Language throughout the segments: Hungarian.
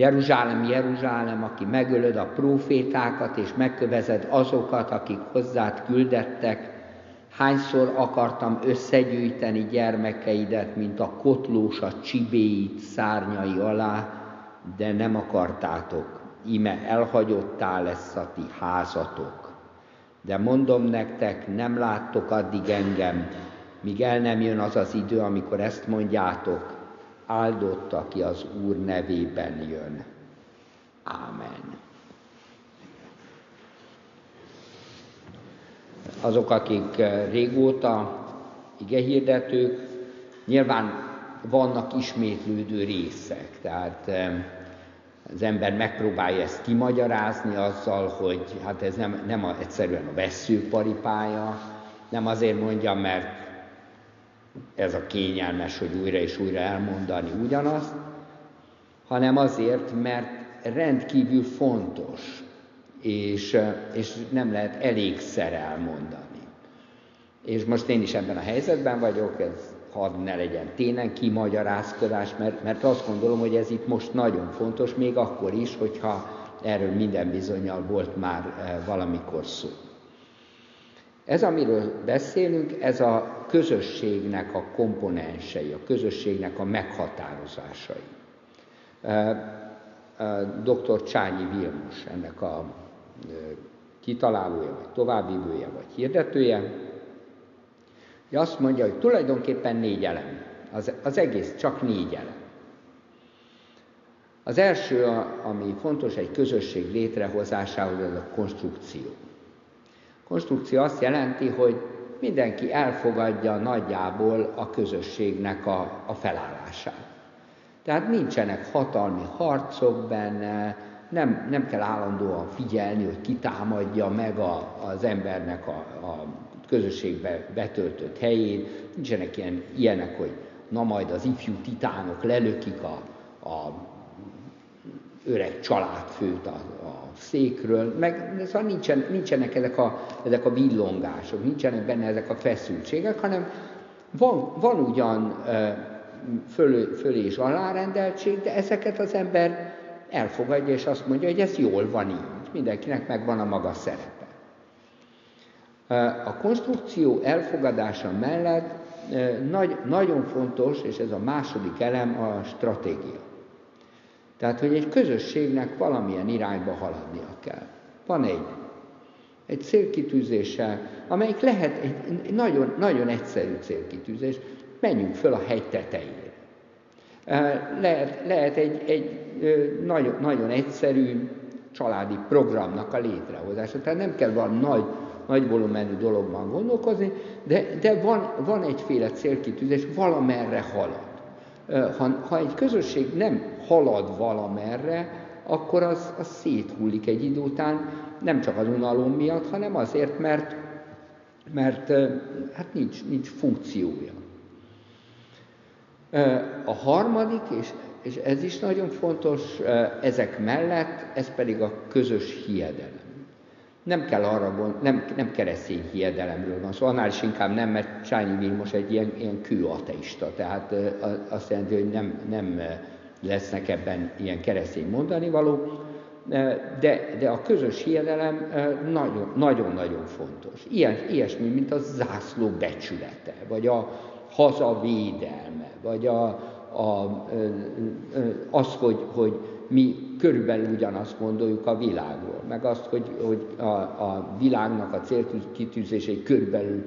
Jeruzsálem, Jeruzsálem, aki megölöd a profétákat, és megkövezed azokat, akik hozzád küldettek, hányszor akartam összegyűjteni gyermekeidet, mint a kotlós a csibéit szárnyai alá, de nem akartátok, ime elhagyottá lesz a ti házatok. De mondom nektek, nem láttok addig engem, míg el nem jön az az idő, amikor ezt mondjátok, áldott, aki az Úr nevében jön. Ámen. Azok, akik eh, régóta igehirdetők, nyilván vannak ismétlődő részek, tehát eh, az ember megpróbálja ezt kimagyarázni azzal, hogy hát ez nem, nem a, egyszerűen a veszőparipája, nem azért mondja, mert ez a kényelmes, hogy újra és újra elmondani ugyanazt, hanem azért, mert rendkívül fontos, és, és nem lehet elégszer elmondani. És most én is ebben a helyzetben vagyok, ez hadd ne legyen tényleg kimagyarázkodás, mert, mert azt gondolom, hogy ez itt most nagyon fontos, még akkor is, hogyha erről minden bizonyal volt már eh, valamikor szó. Ez, amiről beszélünk, ez a közösségnek a komponensei, a közösségnek a meghatározásai. Dr. Csányi Vilmos ennek a kitalálója, vagy továbbvívője, vagy hirdetője, azt mondja, hogy tulajdonképpen négy elem. Az, az egész csak négy elem. Az első, ami fontos egy közösség létrehozásához, ez a konstrukció. Konstrukció azt jelenti, hogy mindenki elfogadja nagyjából a közösségnek a, a felállását. Tehát nincsenek hatalmi harcok benne, nem, nem kell állandóan figyelni, hogy kitámadja meg a, az embernek a, a közösségbe betöltött helyét, nincsenek ilyen, ilyenek, hogy na majd az ifjú titánok lelökik a, a öreg családfőt a, székről, meg szóval nincsen, nincsenek ezek a, ezek a villongások, nincsenek benne ezek a feszültségek, hanem van, van ugyan föl, föl és alárendeltség, de ezeket az ember elfogadja, és azt mondja, hogy ez jól van így, mindenkinek megvan a maga szerepe. A konstrukció elfogadása mellett nagy, nagyon fontos, és ez a második elem, a stratégia. Tehát, hogy egy közösségnek valamilyen irányba haladnia kell. Van egy, egy célkitűzése, amelyik lehet egy nagyon, nagyon egyszerű célkitűzés, menjünk föl a hegy tetejére. Lehet, lehet egy, egy nagyon, nagyon egyszerű családi programnak a létrehozása. Tehát nem kell valami nagy, nagy volumenű dologban gondolkozni, de, de van, van egyféle célkitűzés, valamerre halad. Ha, ha egy közösség nem halad valamerre, akkor az, az széthullik egy idő után, nem csak az unalom miatt, hanem azért, mert, mert hát nincs, nincs funkciója. A harmadik, és, és ez is nagyon fontos, ezek mellett, ez pedig a közös hiedelem. Nem kell arra gond, nem, nem keresztény hiedelemről van szó, annál is inkább nem, mert Csányi Vilmos egy ilyen, ilyen kő tehát azt jelenti, hogy nem, nem lesznek ebben ilyen keresztény mondani való, de, de a közös hiedelem nagyon-nagyon fontos. Ilyen, ilyesmi, mint a zászló becsülete, vagy a hazavédelme, vagy a, a, az, hogy, hogy mi körülbelül ugyanazt gondoljuk a világról, meg azt, hogy, hogy a, a világnak a célkitűzései körülbelül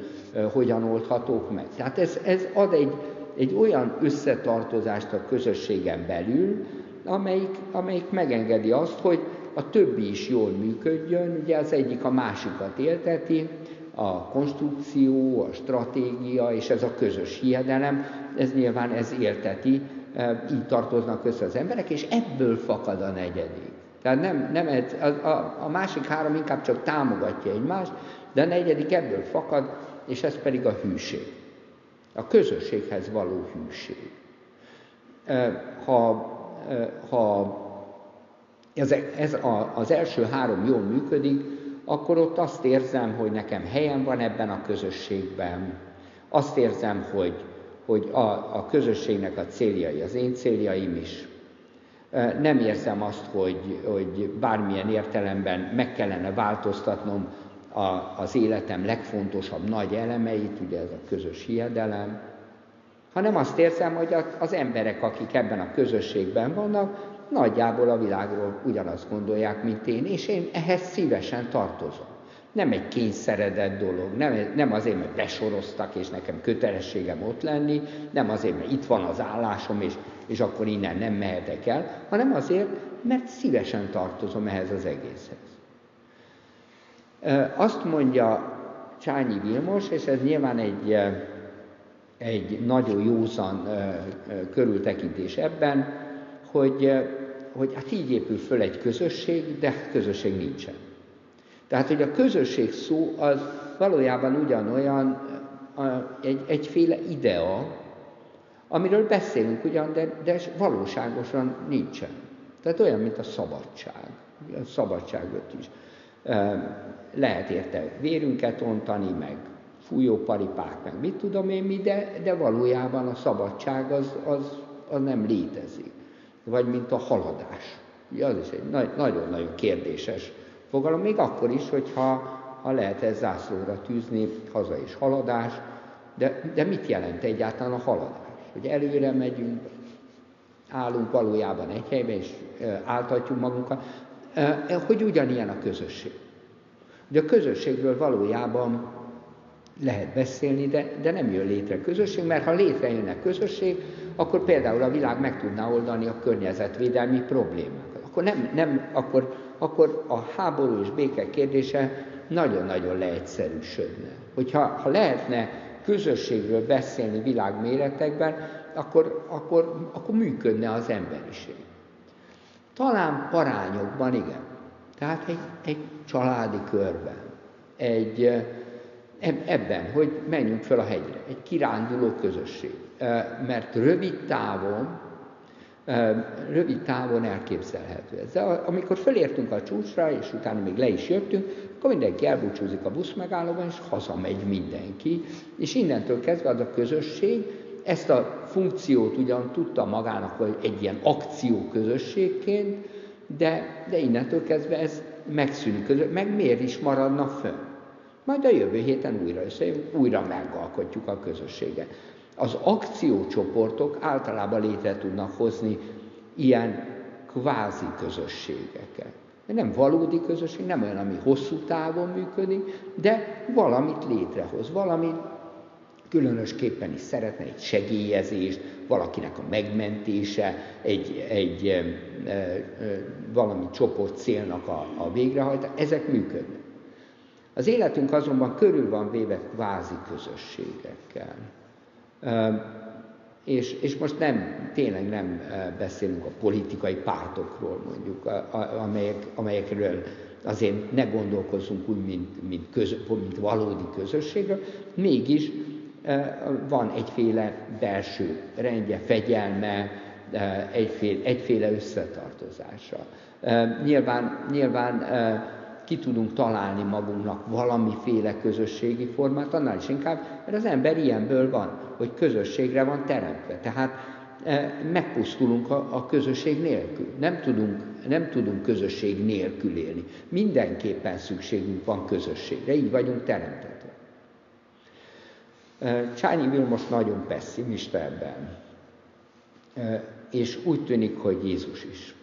hogyan oldhatók meg. Tehát ez, ez ad egy, egy olyan összetartozást a közösségen belül, amelyik, amelyik megengedi azt, hogy a többi is jól működjön, ugye az egyik a másikat élteti, a konstrukció, a stratégia és ez a közös hiedelem, ez nyilván ez élteti, e, így tartoznak össze az emberek, és ebből fakad a negyedik. Tehát nem, nem ez, a, a, a másik három inkább csak támogatja egymást, de a negyedik ebből fakad, és ez pedig a hűség. A közösséghez való hűség. Ha, ha ez, ez a, az első három jól működik, akkor ott azt érzem, hogy nekem helyem van ebben a közösségben, azt érzem, hogy, hogy a, a közösségnek a céljai az én céljaim is. Nem érzem azt, hogy, hogy bármilyen értelemben meg kellene változtatnom a, az életem legfontosabb nagy elemeit, ugye ez a közös hiedelem, hanem azt érzem, hogy az emberek, akik ebben a közösségben vannak, nagyjából a világról ugyanazt gondolják, mint én, és én ehhez szívesen tartozom. Nem egy kényszeredett dolog, nem, nem azért, mert besoroztak, és nekem kötelességem ott lenni, nem azért, mert itt van az állásom, és, és akkor innen nem mehetek el, hanem azért, mert szívesen tartozom ehhez az egészhez. Azt mondja Csányi Vilmos, és ez nyilván egy, egy nagyon józan körültekintés ebben, hogy, hogy hát így épül föl egy közösség, de közösség nincsen. Tehát, hogy a közösség szó az valójában ugyanolyan egy, egyféle idea, amiről beszélünk ugyan, de, de valóságosan nincsen. Tehát olyan, mint a szabadság. A szabadságot is. Lehet érte vérünket ontani, meg fújóparipák, meg mit tudom én mi, de, de valójában a szabadság az, az, az nem létezik. Vagy mint a haladás. Ugye az is egy nagyon-nagyon kérdéses fogalom, még akkor is, hogyha ha lehet ez zászlóra tűzni, haza is haladás, de, de mit jelent egyáltalán a haladás? Hogy előre megyünk, állunk valójában egy helyben, és áltatjuk magunkat, hogy ugyanilyen a közösség. Ugye a közösségről valójában lehet beszélni, de, de nem jön létre közösség, mert ha létrejönne közösség, akkor például a világ meg tudná oldani a környezetvédelmi problémákat. Akkor, nem, nem, akkor, akkor a háború és béke kérdése nagyon-nagyon leegyszerűsödne. Hogyha ha lehetne közösségről beszélni világméretekben, akkor, akkor, akkor működne az emberiség. Talán parányokban igen. Tehát egy, egy családi körben, egy, ebben, hogy menjünk fel a hegyre, egy kiránduló közösség. Mert rövid távon, rövid távon elképzelhető ez. De amikor felértünk a csúcsra, és utána még le is jöttünk, akkor mindenki elbúcsúzik a busz megállóban, és hazamegy mindenki, és innentől kezdve az a közösség ezt a funkciót ugyan tudta magának, hogy egy ilyen akció közösségként, de, de innentől kezdve ez megszűnik, meg miért is maradna fönn? Majd a jövő héten újra összejövünk, újra megalkotjuk a közösséget. Az akciócsoportok általában létre tudnak hozni ilyen kvázi közösségeket. Nem valódi közösség, nem olyan, ami hosszú távon működik, de valamit létrehoz, valami különösképpen is szeretne egy segélyezést, valakinek a megmentése, egy, egy e, e, valami csoport célnak a, a végrehajtása, ezek működnek. Az életünk azonban körül van véve kvázi közösségekkel. És, és most nem, tényleg nem beszélünk a politikai pártokról mondjuk, amelyek, amelyekről azért ne gondolkozzunk úgy, mint, mint, köz, mint valódi közösségről, mégis van egyféle belső rendje, fegyelme, egyféle, egyféle összetartozása. Nyilván, nyilván ki tudunk találni magunknak valamiféle közösségi formát, annál is inkább, mert az ember ilyenből van, hogy közösségre van teremtve. Tehát megpusztulunk a, a közösség nélkül. Nem tudunk, nem tudunk közösség nélkül élni. Mindenképpen szükségünk van közösségre, így vagyunk teremtetve. Csányi Vilmos nagyon pessimista ebben. És úgy tűnik, hogy Jézus is.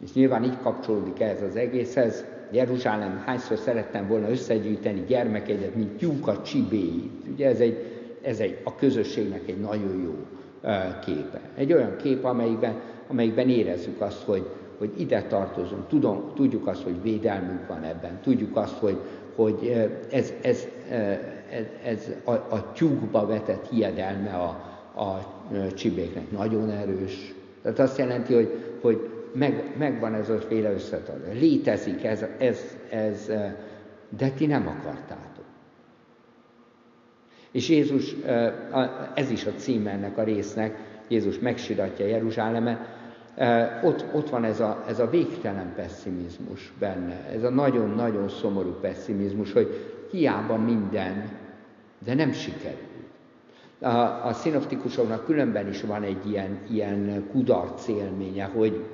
És nyilván így kapcsolódik ez az egészhez, Jeruzsálem, hányszor szerettem volna összegyűjteni gyermekeidet, mint tyúk csibéit. Ugye ez, egy, ez egy, a közösségnek egy nagyon jó képe. Egy olyan kép, amelyikben, amelyikben érezzük azt, hogy, hogy ide tartozunk, tudom, tudjuk azt, hogy védelmünk van ebben, tudjuk azt, hogy, hogy ez, ez, ez, a, a tyúkba vetett hiedelme a, a csibéknek nagyon erős. Tehát azt jelenti, hogy, hogy meg, megvan ez a féle összetartás. Létezik ez, ez, ez, de ti nem akartátok. És Jézus, ez is a cím ennek a résznek, Jézus megsiratja Jeruzsálemet, ott, ott van ez a, ez a végtelen pessimizmus benne, ez a nagyon-nagyon szomorú pessimizmus, hogy hiába minden, de nem sikerül. A, a szinoptikusoknak különben is van egy ilyen, ilyen kudarc élménye, hogy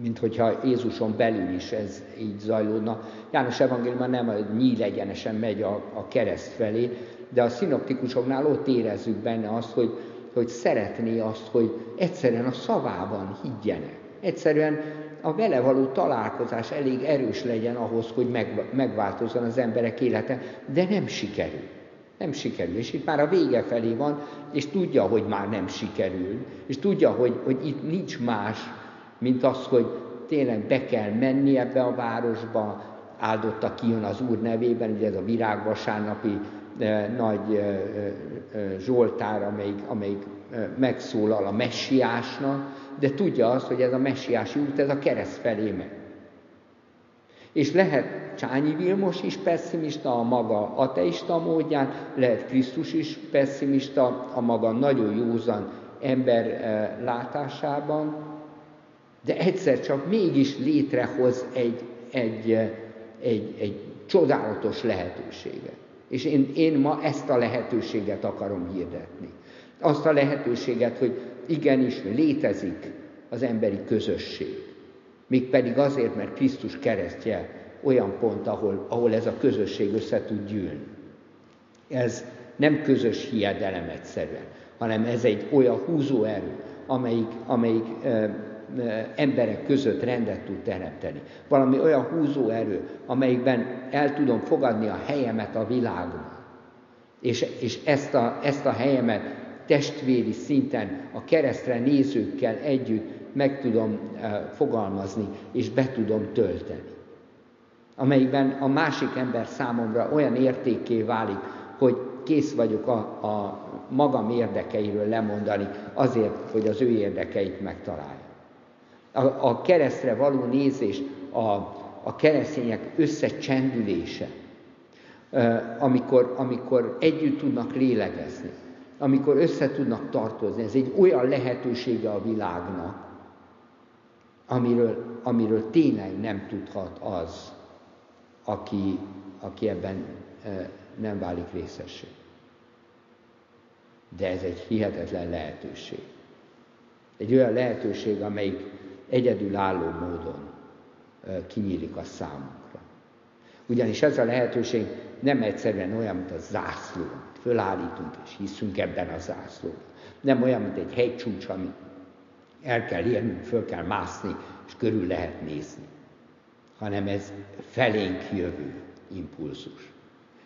mint hogyha Jézuson belül is ez így zajlódna. János evangéliumban nem nyíl egyenesen megy a, a kereszt felé, de a szinoptikusoknál ott érezzük benne azt, hogy, hogy szeretné azt, hogy egyszerűen a szavában higgyenek. Egyszerűen a vele való találkozás elég erős legyen ahhoz, hogy meg, megváltozzon az emberek élete, de nem sikerül. Nem sikerül. És itt már a vége felé van, és tudja, hogy már nem sikerül. És tudja, hogy, hogy itt nincs más, mint az, hogy tényleg be kell menni ebbe a városba, áldotta ki jön az Úr nevében, ugye ez a virágvasárnapi eh, nagy eh, eh, Zsoltár, amelyik, amelyik eh, megszólal a messiásnak, de tudja azt, hogy ez a messiási út, ez a kereszt felé megy. És lehet Csányi Vilmos is pessimista a maga ateista módján, lehet Krisztus is pessimista a maga nagyon józan ember eh, látásában, de egyszer csak mégis létrehoz egy, egy, eh, egy, egy csodálatos lehetőséget. És én, én ma ezt a lehetőséget akarom hirdetni. Azt a lehetőséget, hogy igenis létezik az emberi közösség. Mégpedig azért, mert Krisztus keresztje olyan pont, ahol, ahol ez a közösség össze tud gyűlni. Ez nem közös hiedelem egyszerűen, hanem ez egy olyan húzóerő, amelyik, amelyik ö, ö, emberek között rendet tud teremteni. Valami olyan húzóerő, amelyikben el tudom fogadni a helyemet a világban. És, és ezt, a, ezt a helyemet testvéri szinten a keresztre nézőkkel együtt meg tudom fogalmazni, és be tudom tölteni. Amelyben a másik ember számomra olyan értékké válik, hogy kész vagyok a, a magam érdekeiről lemondani, azért, hogy az ő érdekeit megtalálja. A, a keresztre való nézés, a, a keresztények összecsendülése, amikor, amikor együtt tudnak lélegezni, amikor össze tudnak tartozni. Ez egy olyan lehetősége a világnak, amiről, amiről tényleg nem tudhat az, aki, aki ebben nem válik részessé. De ez egy hihetetlen lehetőség. Egy olyan lehetőség, amelyik egyedülálló módon kinyílik a számunkra. Ugyanis ez a lehetőség nem egyszerűen olyan, mint a zászló, fölállítunk és hiszünk ebben a zászlóban. Nem olyan, mint egy hegycsúcs, amit el kell érnünk, föl kell mászni, és körül lehet nézni. Hanem ez felénk jövő impulzus.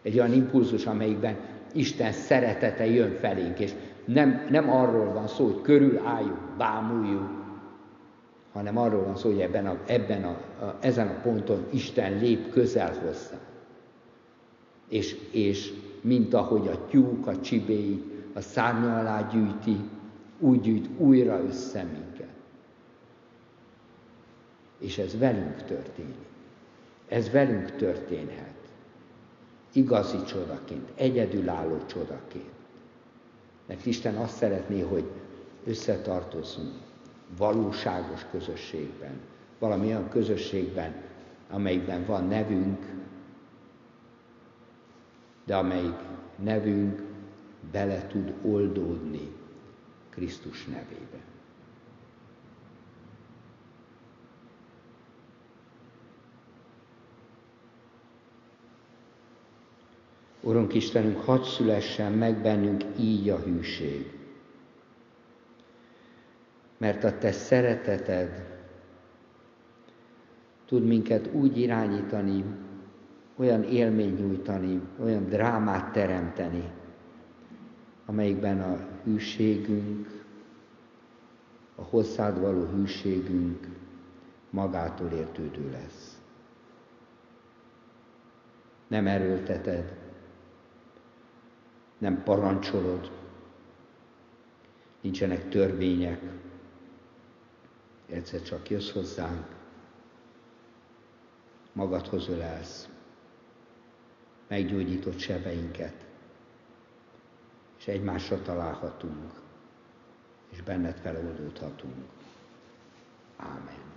Egy olyan impulzus, amelyikben Isten szeretete jön felénk, és nem, nem arról van szó, hogy körül álljuk, bámuljuk, hanem arról van szó, hogy ebben a, ebben a, a, ezen a ponton Isten lép közel hozzá. És, és mint ahogy a tyúk a csibéit a szárnya alá gyűjti, úgy gyűjt újra össze minket. És ez velünk történik. Ez velünk történhet. Igazi csodaként, egyedülálló csodaként. Mert Isten azt szeretné, hogy összetartozzunk valóságos közösségben, valami olyan közösségben, amelyikben van nevünk, de amelyik nevünk bele tud oldódni Krisztus nevébe. Urunk Istenünk, hadd szülessen meg bennünk így a hűség, mert a Te szereteted tud minket úgy irányítani, olyan élmény nyújtani, olyan drámát teremteni, amelyikben a hűségünk, a hozzád való hűségünk magától értődő lesz. Nem erőlteted, nem parancsolod, nincsenek törvények, egyszer csak jössz hozzánk, magadhoz ölelsz, meggyógyított sebeinket, és egymásra találhatunk, és benned feloldódhatunk. Ámen.